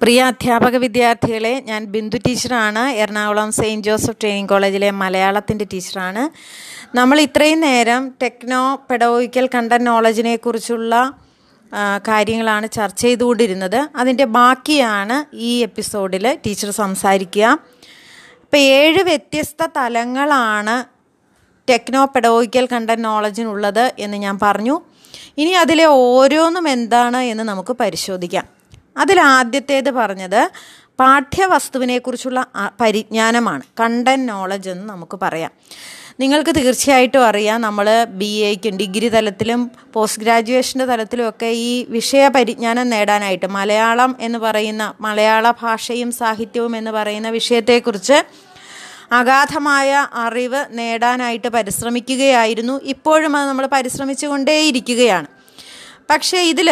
പ്രിയ അധ്യാപക വിദ്യാർത്ഥികളെ ഞാൻ ബിന്ദു ടീച്ചറാണ്. എറണാകുളം സെയിന്റ് ജോസഫ് ട്രെയിനിങ് കോളേജിലെ മലയാളത്തിന്റെ ടീച്ചറാണ്. നമ്മൾ ഇത്രയും നേരം ടെക്നോ പെഡോയിക്കൽ കണ്ടന്റ് നോളജിനെ കുറിച്ചുള്ള കാര്യങ്ങളാണ് ചർച്ച ചെയ്തുകൊണ്ടിരുന്നത്. അതിന്റെ ബാക്കിയാണ് ഈ എപ്പിസോഡിൽ ടീച്ചർ സംസാരിക്കുക. ഇപ്പം ഏഴ് വ്യത്യസ്ത തലങ്ങളാണ് ടെക്നോ പെഡോയിക്കൽ കണ്ടന്റ് നോളജിനുള്ളത് എന്ന് ഞാൻ പറഞ്ഞു. ഇനി അതിലെ ഓരോന്നും എന്താണ് എന്ന് നമുക്ക് പരിശോധിക്കാം. അതിൽ ആദ്യത്തേത് പറഞ്ഞത് പാഠ്യവസ്തുവിനെക്കുറിച്ചുള്ള പരിജ്ഞാനമാണ്. കണ്ടന്റ് നോളജ് എന്ന് നമുക്ക് പറയാം. നിങ്ങൾക്ക് തീർച്ചയായിട്ടും അറിയാം നമ്മൾ ബി എക്കും ഡിഗ്രി തലത്തിലും പോസ്റ്റ് ഗ്രാജുവേഷന്റെ തലത്തിലുമൊക്കെ ഈ വിഷയ പരിജ്ഞാനം നേടാനായിട്ട് മലയാളം എന്ന് പറയുന്ന മലയാള ഭാഷയും സാഹിത്യവും എന്ന് പറയുന്ന വിഷയത്തെക്കുറിച്ച് അഗാധമായ അറിവ് നേടാനായിട്ട് പരിശ്രമിക്കുകയായിരുന്നു. ഇപ്പോഴും അത് നമ്മൾ പരിശ്രമിച്ചുകൊണ്ടേയിരിക്കുകയാണ്. പക്ഷേ ഇതിൽ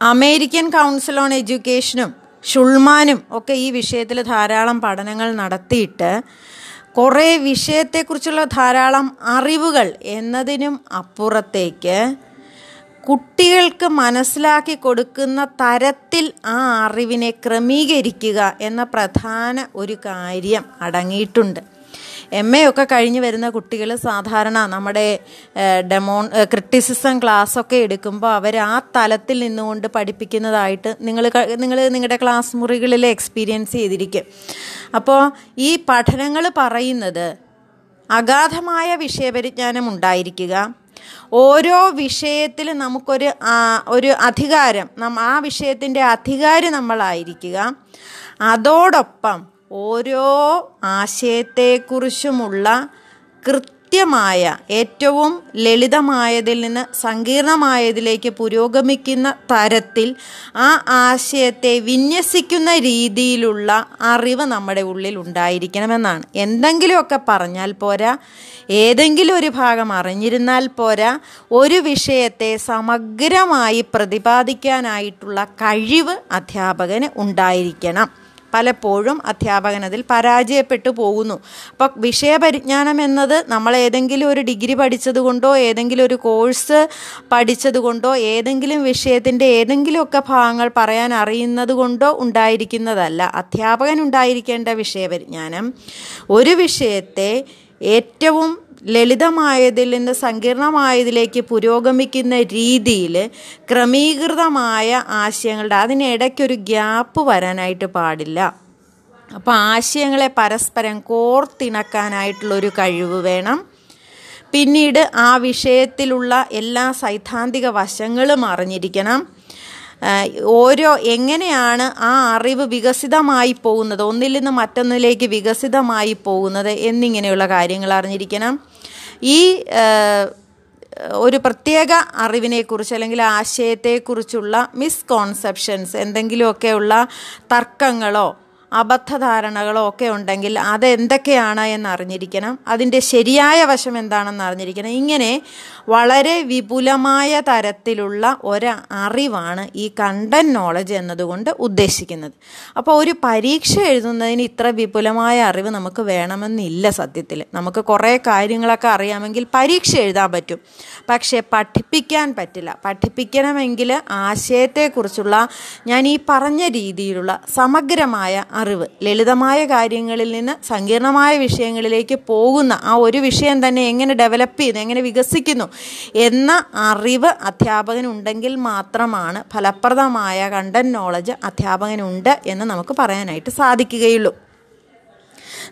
അമേരിക്കൻ കൗൺസിൽ ഓൺ എഡ്യൂക്കേഷനും ഷുൾമാനും ഒക്കെ ഈ വിഷയത്തിൽ ധാരാളം പഠനങ്ങൾ നടത്തിയിട്ട് കുറേ വിഷയത്തെക്കുറിച്ചുള്ള ധാരാളം അറിവുകൾ എന്നതിനും അപ്പുറത്തേക്ക് കുട്ടികൾക്ക് മനസ്സിലാക്കി കൊടുക്കുന്ന തരത്തിൽ ആ അറിവിനെ ക്രമീകരിക്കുക എന്ന പ്രധാന ഒരു കാര്യം അടങ്ങിയിട്ടുണ്ട്. എം എ ഒക്കെ കഴിഞ്ഞ് വരുന്ന കുട്ടികൾ സാധാരണ നമ്മുടെ ഡെമോൺ ക്രിട്ടിസിസം ക്ലാസ് ഒക്കെ എടുക്കുമ്പോൾ അവർ ആ തലത്തിൽ നിന്നുകൊണ്ട് പഠിപ്പിക്കുന്നതായിട്ട് നിങ്ങൾ നിങ്ങൾ നിങ്ങളുടെ ക്ലാസ് മുറികളിൽ എക്സ്പീരിയൻസ് ചെയ്തിരിക്കും. അപ്പോൾ ഈ പഠനങ്ങൾ പറയുന്നത് അഗാധമായ വിഷയപരിജ്ഞാനം ഉണ്ടായിരിക്കുക. ഓരോ വിഷയത്തിൽ നമുക്കൊരു ഒരു അധികാരം ആ വിഷയത്തിന്റെ അധികാരി നമ്മളായിരിക്കുക. അതോടൊപ്പം ഓരോ ആശയത്തെക്കുറിച്ചുമുള്ള കൃത്യമായ ഏറ്റവും ലളിതമായതിൽ നിന്ന് സങ്കീർണമായതിലേക്ക് പുരോഗമിക്കുന്ന തരത്തിൽ ആ ആശയത്തെ വിന്യസിക്കുന്ന രീതിയിലുള്ള അറിവ് നമ്മുടെ ഉള്ളിൽ ഉണ്ടായിരിക്കണമെന്നാണ്. എന്തെങ്കിലുമൊക്കെ പറഞ്ഞാൽ പോരാ. ഏതെങ്കിലും ഒരു ഭാഗം അറിഞ്ഞിരുന്നാൽ പോരാ. ഒരു വിഷയത്തെ സമഗ്രമായി പ്രതിപാദിക്കാനായിട്ടുള്ള കഴിവ് അധ്യാപകന് ഉണ്ടായിരിക്കണം. പലപ്പോഴും അധ്യാപകൻ അതിൽ പരാജയപ്പെട്ടു പോകുന്നു. അപ്പോൾ വിഷയപരിജ്ഞാനം എന്നത് നമ്മൾ ഏതെങ്കിലും ഒരു ഡിഗ്രി പഠിച്ചതുകൊണ്ടോ ഏതെങ്കിലും ഒരു കോഴ്സ് പഠിച്ചത് കൊണ്ടോ ഏതെങ്കിലും വിഷയത്തിന്റെ ഏതെങ്കിലുമൊക്കെ ഭാഗങ്ങൾ പറയാൻ അറിയുന്നത് കൊണ്ടോ ഉണ്ടായിരിക്കുന്നതല്ല. അധ്യാപകൻ ഉണ്ടായിരിക്കേണ്ട വിഷയപരിജ്ഞാനം ഒരു വിഷയത്തെ ഏറ്റവും ലളിതമായതിൽ നിന്ന് സങ്കീർണമായതിലേക്ക് പുരോഗമിക്കുന്ന രീതിയിൽ ക്രമീകൃതമായ ആശയങ്ങളുടെ അതിനിടയ്ക്കൊരു ഗ്യാപ്പ് വരാനായിട്ട് പാടില്ല. അപ്പോൾ ആശയങ്ങളെ പരസ്പരം കോർത്തിണക്കാനായിട്ടുള്ളൊരു കഴിവ് വേണം. പിന്നീട് ആ വിഷയത്തിലുള്ള എല്ലാ സൈദ്ധാന്തിക വശങ്ങളും അറിഞ്ഞിരിക്കണം. ഓരോ എങ്ങനെയാണ് ആ അറിവ് വികസിതമായി പോകുന്നത് ഒന്നിൽ നിന്ന് മറ്റൊന്നിലേക്ക് വികസിതമായി പോകുന്നത് എന്നിങ്ങനെയുള്ള കാര്യങ്ങൾ അറിഞ്ഞിരിക്കണം. ഈ ഒരു പ്രത്യേക അറിവിനെക്കുറിച്ച് അല്ലെങ്കിൽ ആശയത്തെക്കുറിച്ചുള്ള മിസ്കോൺസെപ്ഷൻസ് എന്തെങ്കിലുമൊക്കെയുള്ള തർക്കങ്ങളോ അബദ്ധധാരണകളോ ഒക്കെ ഉണ്ടെങ്കിൽ അതെന്തൊക്കെയാണ് എന്നറിഞ്ഞിരിക്കണം. അതിന്റെ ശരിയായ വശം എന്താണെന്ന് അറിഞ്ഞിരിക്കണം. ഇങ്ങനെ വളരെ വിപുലമായ തരത്തിലുള്ള ഒരു അറിവാണ് ഈ കണ്ടന്റ് നോളജ് എന്നതുകൊണ്ട് ഉദ്ദേശിക്കുന്നത്. അപ്പോൾ ഒരു പരീക്ഷ എഴുതുന്നതിന് ഇത്ര വിപുലമായ അറിവ് നമുക്ക് വേണമെന്നില്ല സത്യത്തിൽ. നമുക്ക് കുറേ കാര്യങ്ങളൊക്കെ അറിയാമെങ്കിൽ പരീക്ഷ എഴുതാൻ പറ്റും. പക്ഷേ പഠിപ്പിക്കാൻ പറ്റില്ല. പഠിപ്പിക്കണമെങ്കിൽ ആശയത്തെക്കുറിച്ചുള്ള ഞാൻ ഈ പറഞ്ഞ രീതിയിലുള്ള സമഗ്രമായ അറിവ്. ലളിതമായ കാര്യങ്ങളിൽ നിന്ന് സങ്കീർണമായ വിഷയങ്ങളിലേക്ക് പോകുന്ന ആ ഒരു വിഷയം തന്നെ എങ്ങനെ ഡെവലപ്പ് ചെയ്യുന്നു എങ്ങനെ വികസിക്കുന്നു എന്ന അറിവ് അധ്യാപകനുണ്ടെങ്കിൽ മാത്രമാണ് ഫലപ്രദമായ കണ്ടന്റ് നോളജ് അധ്യാപകനുണ്ട് എന്ന് നമുക്ക് പറയാനായിട്ട് സാധിക്കുകയുള്ളൂ.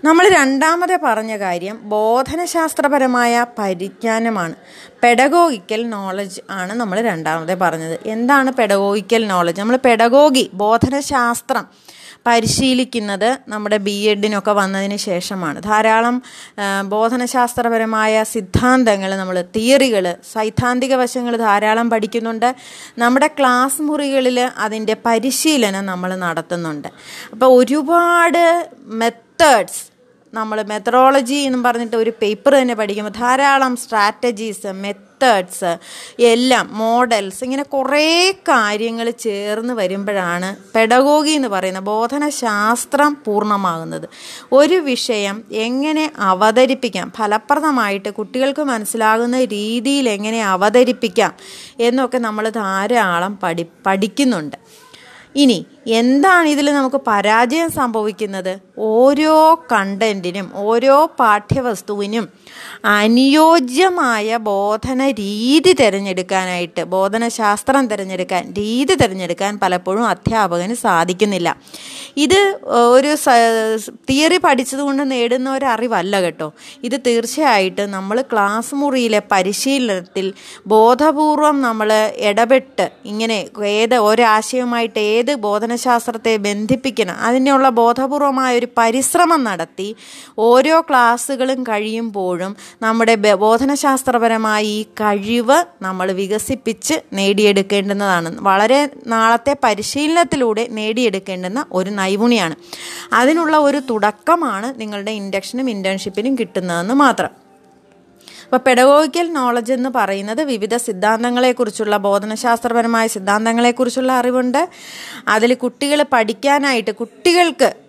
നമ്മൾ രണ്ടാമത് പറഞ്ഞ കാര്യം ബോധനശാസ്ത്രപരമായ പരിജ്ഞാനമാണ്. പെഡഗോഗിക്കൽ നോളജ് ആണ് നമ്മൾ രണ്ടാമത് പറഞ്ഞത്. എന്താണ് പെഡഗോഗിക്കൽ നോളജ് നമ്മൾ പെഡഗോഗി ബോധനശാസ്ത്രം പരിശീലിക്കുന്നത് നമ്മുടെ ബി എഡിനൊക്കെ വന്നതിന് ശേഷമാണ്. ധാരാളം ബോധനശാസ്ത്രപരമായ സിദ്ധാന്തങ്ങൾ നമ്മൾ തിയറികൾ സൈദ്ധാന്തിക വശങ്ങൾ ധാരാളം പഠിക്കുന്നുണ്ട്. നമ്മുടെ ക്ലാസ് മുറികളിൽ അതിന്റെ പരിശീലനം നമ്മൾ നടത്തുന്നുണ്ട്. അപ്പോൾ ഒരുപാട് മെത്തേഡ്സ് നമ്മൾ മെത്തഡോളജി എന്ന് പറഞ്ഞിട്ട് ഒരു പേപ്പർ തന്നെ പഠിക്കുമ്പോൾ ധാരാളം സ്ട്രാറ്റജീസ് മെത്തേഡ്സ് എല്ലാം മോഡൽസ് ഇങ്ങനെ കുറേ കാര്യങ്ങൾ ചേർന്ന് വരുമ്പോഴാണ് പെഡഗോഗി എന്ന് പറയുന്ന ബോധനശാസ്ത്രം പൂർണമാകുന്നത്. ഒരു വിഷയം എങ്ങനെ അവതരിപ്പിക്കാം? ഫലപ്രദമായിട്ട് കുട്ടികൾക്ക് മനസ്സിലാകുന്ന രീതിയിൽ എങ്ങനെ അവതരിപ്പിക്കാം? എന്നൊക്കെ നമ്മൾ ധാരാളം പഠി പഠിക്കുന്നുണ്ട്. ഇനി എന്താണ് ഇതിൽ നമുക്ക് പരാജയം സംഭവിക്കുന്നത്? ഓരോ കണ്ടന്റിനും ഓരോ പാഠ്യവസ്തുവിനും അനുയോജ്യമായ ബോധന രീതി തിരഞ്ഞെടുക്കാനായിട്ട് ബോധനശാസ്ത്രം തിരഞ്ഞെടുക്കാൻ രീതി തിരഞ്ഞെടുക്കാൻ പലപ്പോഴും അധ്യാപകന് സാധിക്കുന്നില്ല. ഇത് ഒരു തിയറി പഠിച്ചതുകൊണ്ട് നേടുന്ന ഒരു അറിവല്ല കേട്ടോ. ഇത് തീർച്ചയായിട്ടും നമ്മൾ ക്ലാസ് മുറിയിലെ പരിശീലനത്തിൽ ബോധപൂർവം നമ്മൾ ഇടപെട്ട് ഇങ്ങനെ ഏത് ഒരാശയവുമായിട്ട് ഏത് ബോധനശാസ്ത്രത്തെ ബന്ധിപ്പിക്കണം. അതിനുള്ള ബോധപൂർവമായ ഒരു പരിശ്രമം നടത്തി ഓരോ ക്ലാസ്സുകളും കഴിയുമ്പോഴും നമ്മുടെ ബോധനശാസ്ത്രപരമായ ഈ കഴിവ് നമ്മൾ വികസിപ്പിച്ച് നേടിയെടുക്കേണ്ടുന്നതാണ്. വളരെ നാളത്തെ പരിശീലനത്തിലൂടെ നേടിയെടുക്കേണ്ടുന്ന ഒരു നൈപുണിയാണ്. അതിനുള്ള ഒരു തുടക്കമാണ് നിങ്ങളുടെ ഇൻഡക്ഷനും ഇന്റേൺഷിപ്പിനും കിട്ടുന്നതെന്ന് മാത്രം. അപ്പോൾ പെഡഗോഗിക്കൽ നോളജ് എന്ന് പറയുന്നത് വിവിധ സിദ്ധാന്തങ്ങളെക്കുറിച്ചുള്ള ബോധനശാസ്ത്രപരമായ സിദ്ധാന്തങ്ങളെക്കുറിച്ചുള്ള അറിവുണ്ട്. അതിൽ കുട്ടികൾ പഠിക്കാനായിട്ട് കുട്ടികൾക്ക്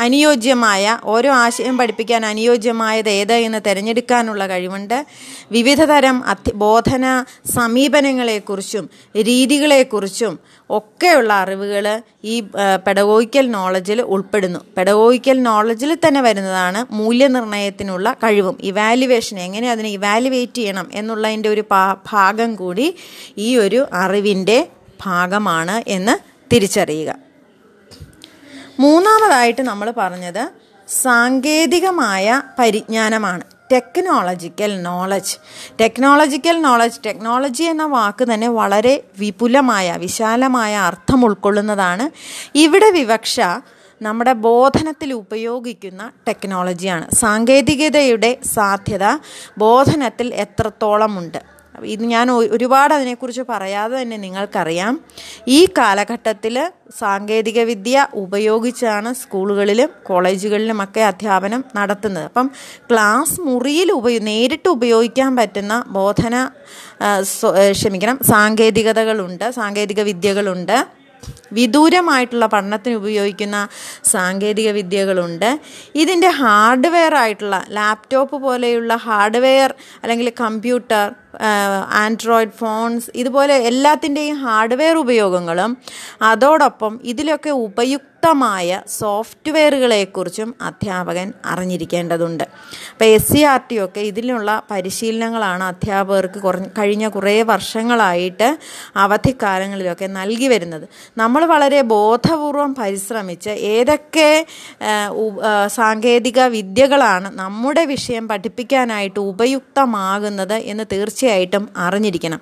അനുയോജ്യമായ ഓരോ ആശയം പഠിപ്പിക്കാൻ അനുയോജ്യമായത് ഏത് എന്ന് തിരഞ്ഞെടുക്കാനുള്ള കഴിവുണ്ട്. വിവിധ തരം അധ്യ ബോധന സമീപനങ്ങളെക്കുറിച്ചും രീതികളെക്കുറിച്ചും ഒക്കെയുള്ള അറിവുകൾ ഈ പെഡഗോയിക്കൽ നോളജിൽ ഉൾപ്പെടുന്നു. പെഡഗോയിക്കൽ നോളജിൽ തന്നെ വരുന്നതാണ് മൂല്യനിർണയത്തിനുള്ള കഴിവും. ഇവാലുവേഷൻ എങ്ങനെ അതിനെ ഇവാലുവേറ്റ് ചെയ്യണം എന്നുള്ളതിന്റെ ഒരു ഭാഗം കൂടി ഈ ഒരു അറിവിന്റെ ഭാഗമാണ് എന്ന് തിരിച്ചറിയുക. മൂന്നാമതായിട്ട് നമ്മൾ പറഞ്ഞത് സാങ്കേതികമായ പരിജ്ഞാനമാണ്. Technological knowledge technological knowledge technology എന്ന വാക്ക് തന്നെ വളരെ വിപുലമായ വിശാലമായ അർത്ഥം ഉൾക്കൊള്ളുന്നതാണ്. ഇവിടെ വിവക്ഷ നമ്മുടെ ബോധനത്തിൽ ഉപയോഗിക്കുന്ന ടെക്നോളജിയാണ് സാങ്കേതികതയുടെ സാധ്യത ബോധനത്തിൽ എത്രത്തോളം ഉണ്ട് ഇത് ഞാൻ ഒരുപാട് അതിനെക്കുറിച്ച് പറയാതെ തന്നെ നിങ്ങൾക്കറിയാം. ഈ കാലഘട്ടത്തിൽ സാങ്കേതികവിദ്യ ഉപയോഗിച്ചാണ് സ്കൂളുകളിലും കോളേജുകളിലുമൊക്കെ അധ്യാപനം നടത്തുന്നത്. അപ്പം ക്ലാസ് മുറിയിൽ ഉപയോ നേരിട്ട് ഉപയോഗിക്കാൻ പറ്റുന്ന ബോധന ക്ഷമിക്കണം സാങ്കേതികതകളുണ്ട് സാങ്കേതിക വിദ്യകളുണ്ട് വിദൂരമായിട്ടുള്ള പഠനത്തിന് ഉപയോഗിക്കുന്ന സാങ്കേതിക വിദ്യകളുണ്ട് ഇതിന്റെ ഹാർഡ്വെയർ ആയിട്ടുള്ള ലാപ്ടോപ്പ് പോലെയുള്ള ഹാർഡ്വെയർ അല്ലെങ്കിൽ കമ്പ്യൂട്ടർ ആൻഡ്രോയിഡ് ഫോൺസ് ഇതുപോലെ എല്ലാത്തിന്റെയും ഹാർഡ്വെയർ ഉപയോഗങ്ങളും അതോടൊപ്പം ഇതിലൊക്കെ ഉപയുക്തമായ സോഫ്റ്റ്വെയറുകളെക്കുറിച്ചും അധ്യാപകൻ അറിഞ്ഞിരിക്കേണ്ടതുണ്ട്. അപ്പോൾ എസ് സി ആർ ടി ഒക്കെ ഇതിലുള്ള പരിശീലനങ്ങളാണ് അധ്യാപകർക്ക് കഴിഞ്ഞ കുറേ വർഷങ്ങളായിട്ട് അവധിക്കാലങ്ങളിലൊക്കെ നൽകി വരുന്നത്. നമ്മൾ വളരെ ബോധപൂർവം പരിശ്രമിച്ച് ഏതൊക്കെ സാങ്കേതിക വിദ്യകളാണ് നമ്മുടെ വിഷയം പഠിപ്പിക്കാനായിട്ട് ഉപയുക്തമാകുന്നത് എന്ന് തീർച്ചയായിട്ടും അറിഞ്ഞിരിക്കണം.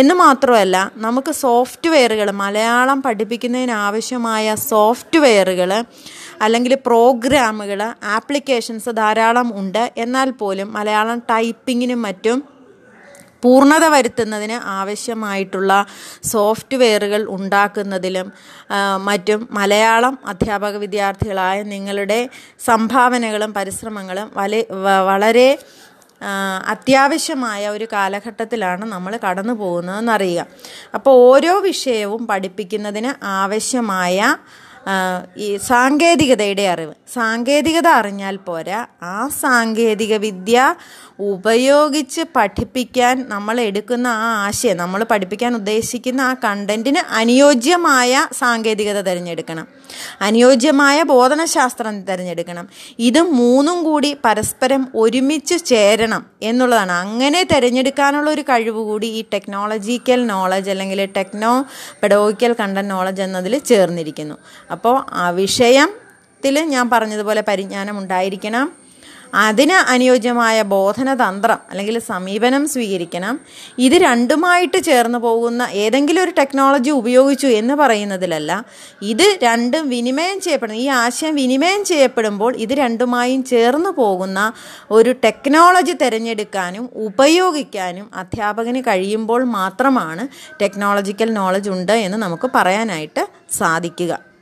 എന്ന് മാത്രമല്ല നമുക്ക് സോഫ്റ്റ്വെയറുകൾ മലയാളം പഠിപ്പിക്കുന്നതിനാവശ്യമായ സോഫ്റ്റ്വെയറുകൾ അല്ലെങ്കിൽ പ്രോഗ്രാമുകൾ ആപ്ലിക്കേഷൻസ് ധാരാളം ഉണ്ട്. എന്നാൽ പോലും മലയാളം ടൈപ്പിങ്ങിനും മറ്റും പൂർണത വരുത്തുന്നതിന് ആവശ്യമായിട്ടുള്ള സോഫ്റ്റ്വെയറുകൾ ഉണ്ടാക്കുന്നതിലും മറ്റും മലയാളം അധ്യാപക വിദ്യാർത്ഥികളായ നിങ്ങളുടെ സംഭാവനകളും പരിശ്രമങ്ങളും വളരെ അത്യാവശ്യമായ ഒരു കാലഘട്ടത്തിലാണ് നമ്മൾ കടന്നു പോകുന്നതെന്നറിയുക. അപ്പോൾ ഓരോ വിഷയവും പഠിപ്പിക്കുന്നതിന് ആവശ്യമായ ഈ സാങ്കേതികതയുടെ അറിവ്. സാങ്കേതികത അറിഞ്ഞാൽ പോരാ. ആ സാങ്കേതിക വിദ്യ ഉപയോഗിച്ച് പഠിപ്പിക്കാൻ നമ്മൾ എടുക്കുന്ന ആ ആശയം നമ്മൾ പഠിപ്പിക്കാൻ ഉദ്ദേശിക്കുന്ന ആ കണ്ടന്റിന് അനുയോജ്യമായ സാങ്കേതികത തിരഞ്ഞെടുക്കണം. അനുയോജ്യമായ ബോധനശാസ്ത്രം തിരഞ്ഞെടുക്കണം. ഇത് മൂന്നും കൂടി പരസ്പരം ഒരുമിച്ച് ചേരണം എന്നുള്ളതാണ്. അങ്ങനെ തിരഞ്ഞെടുക്കാനുള്ള ഒരു കഴിവ് കൂടി ഈ ടെക്നോളജിക്കൽ നോളജ് അല്ലെങ്കിൽ ടെക്നോ പെഡോഗിക്കൽ കണ്ടന്റ് നോളജ് എന്നതിൽ ചേർന്നിരിക്കുന്നു. അപ്പോൾ ആ വിഷയത്തിൽ ഞാൻ പറഞ്ഞതുപോലെ പരിജ്ഞാനം ഉണ്ടായിരിക്കണം അതിന് അനുയോജ്യമായ ബോധനതന്ത്രം അല്ലെങ്കിൽ സമീപനം സ്വീകരിക്കണം. ഇത് രണ്ടുമായിട്ട് ചേർന്ന് പോകുന്ന ഏതെങ്കിലും ഒരു ടെക്നോളജി ഉപയോഗിച്ചു എന്ന് പറയുന്നതിലല്ല ഇത് രണ്ടും വിനിമയം ചെയ്യപ്പെടുന്നു ഈ ആശയം വിനിമയം ചെയ്യപ്പെടുമ്പോൾ ഇത് രണ്ടുമായും ചേർന്ന് പോകുന്ന ഒരു ടെക്നോളജി തിരഞ്ഞെടുക്കാനും ഉപയോഗിക്കാനും അധ്യാപകന് കഴിയുമ്പോൾ മാത്രമാണ് ടെക്നോളജിക്കൽ നോളജ് ഉണ്ട് എന്ന് നമുക്ക് പറയാനായിട്ട് സാധിക്കുക.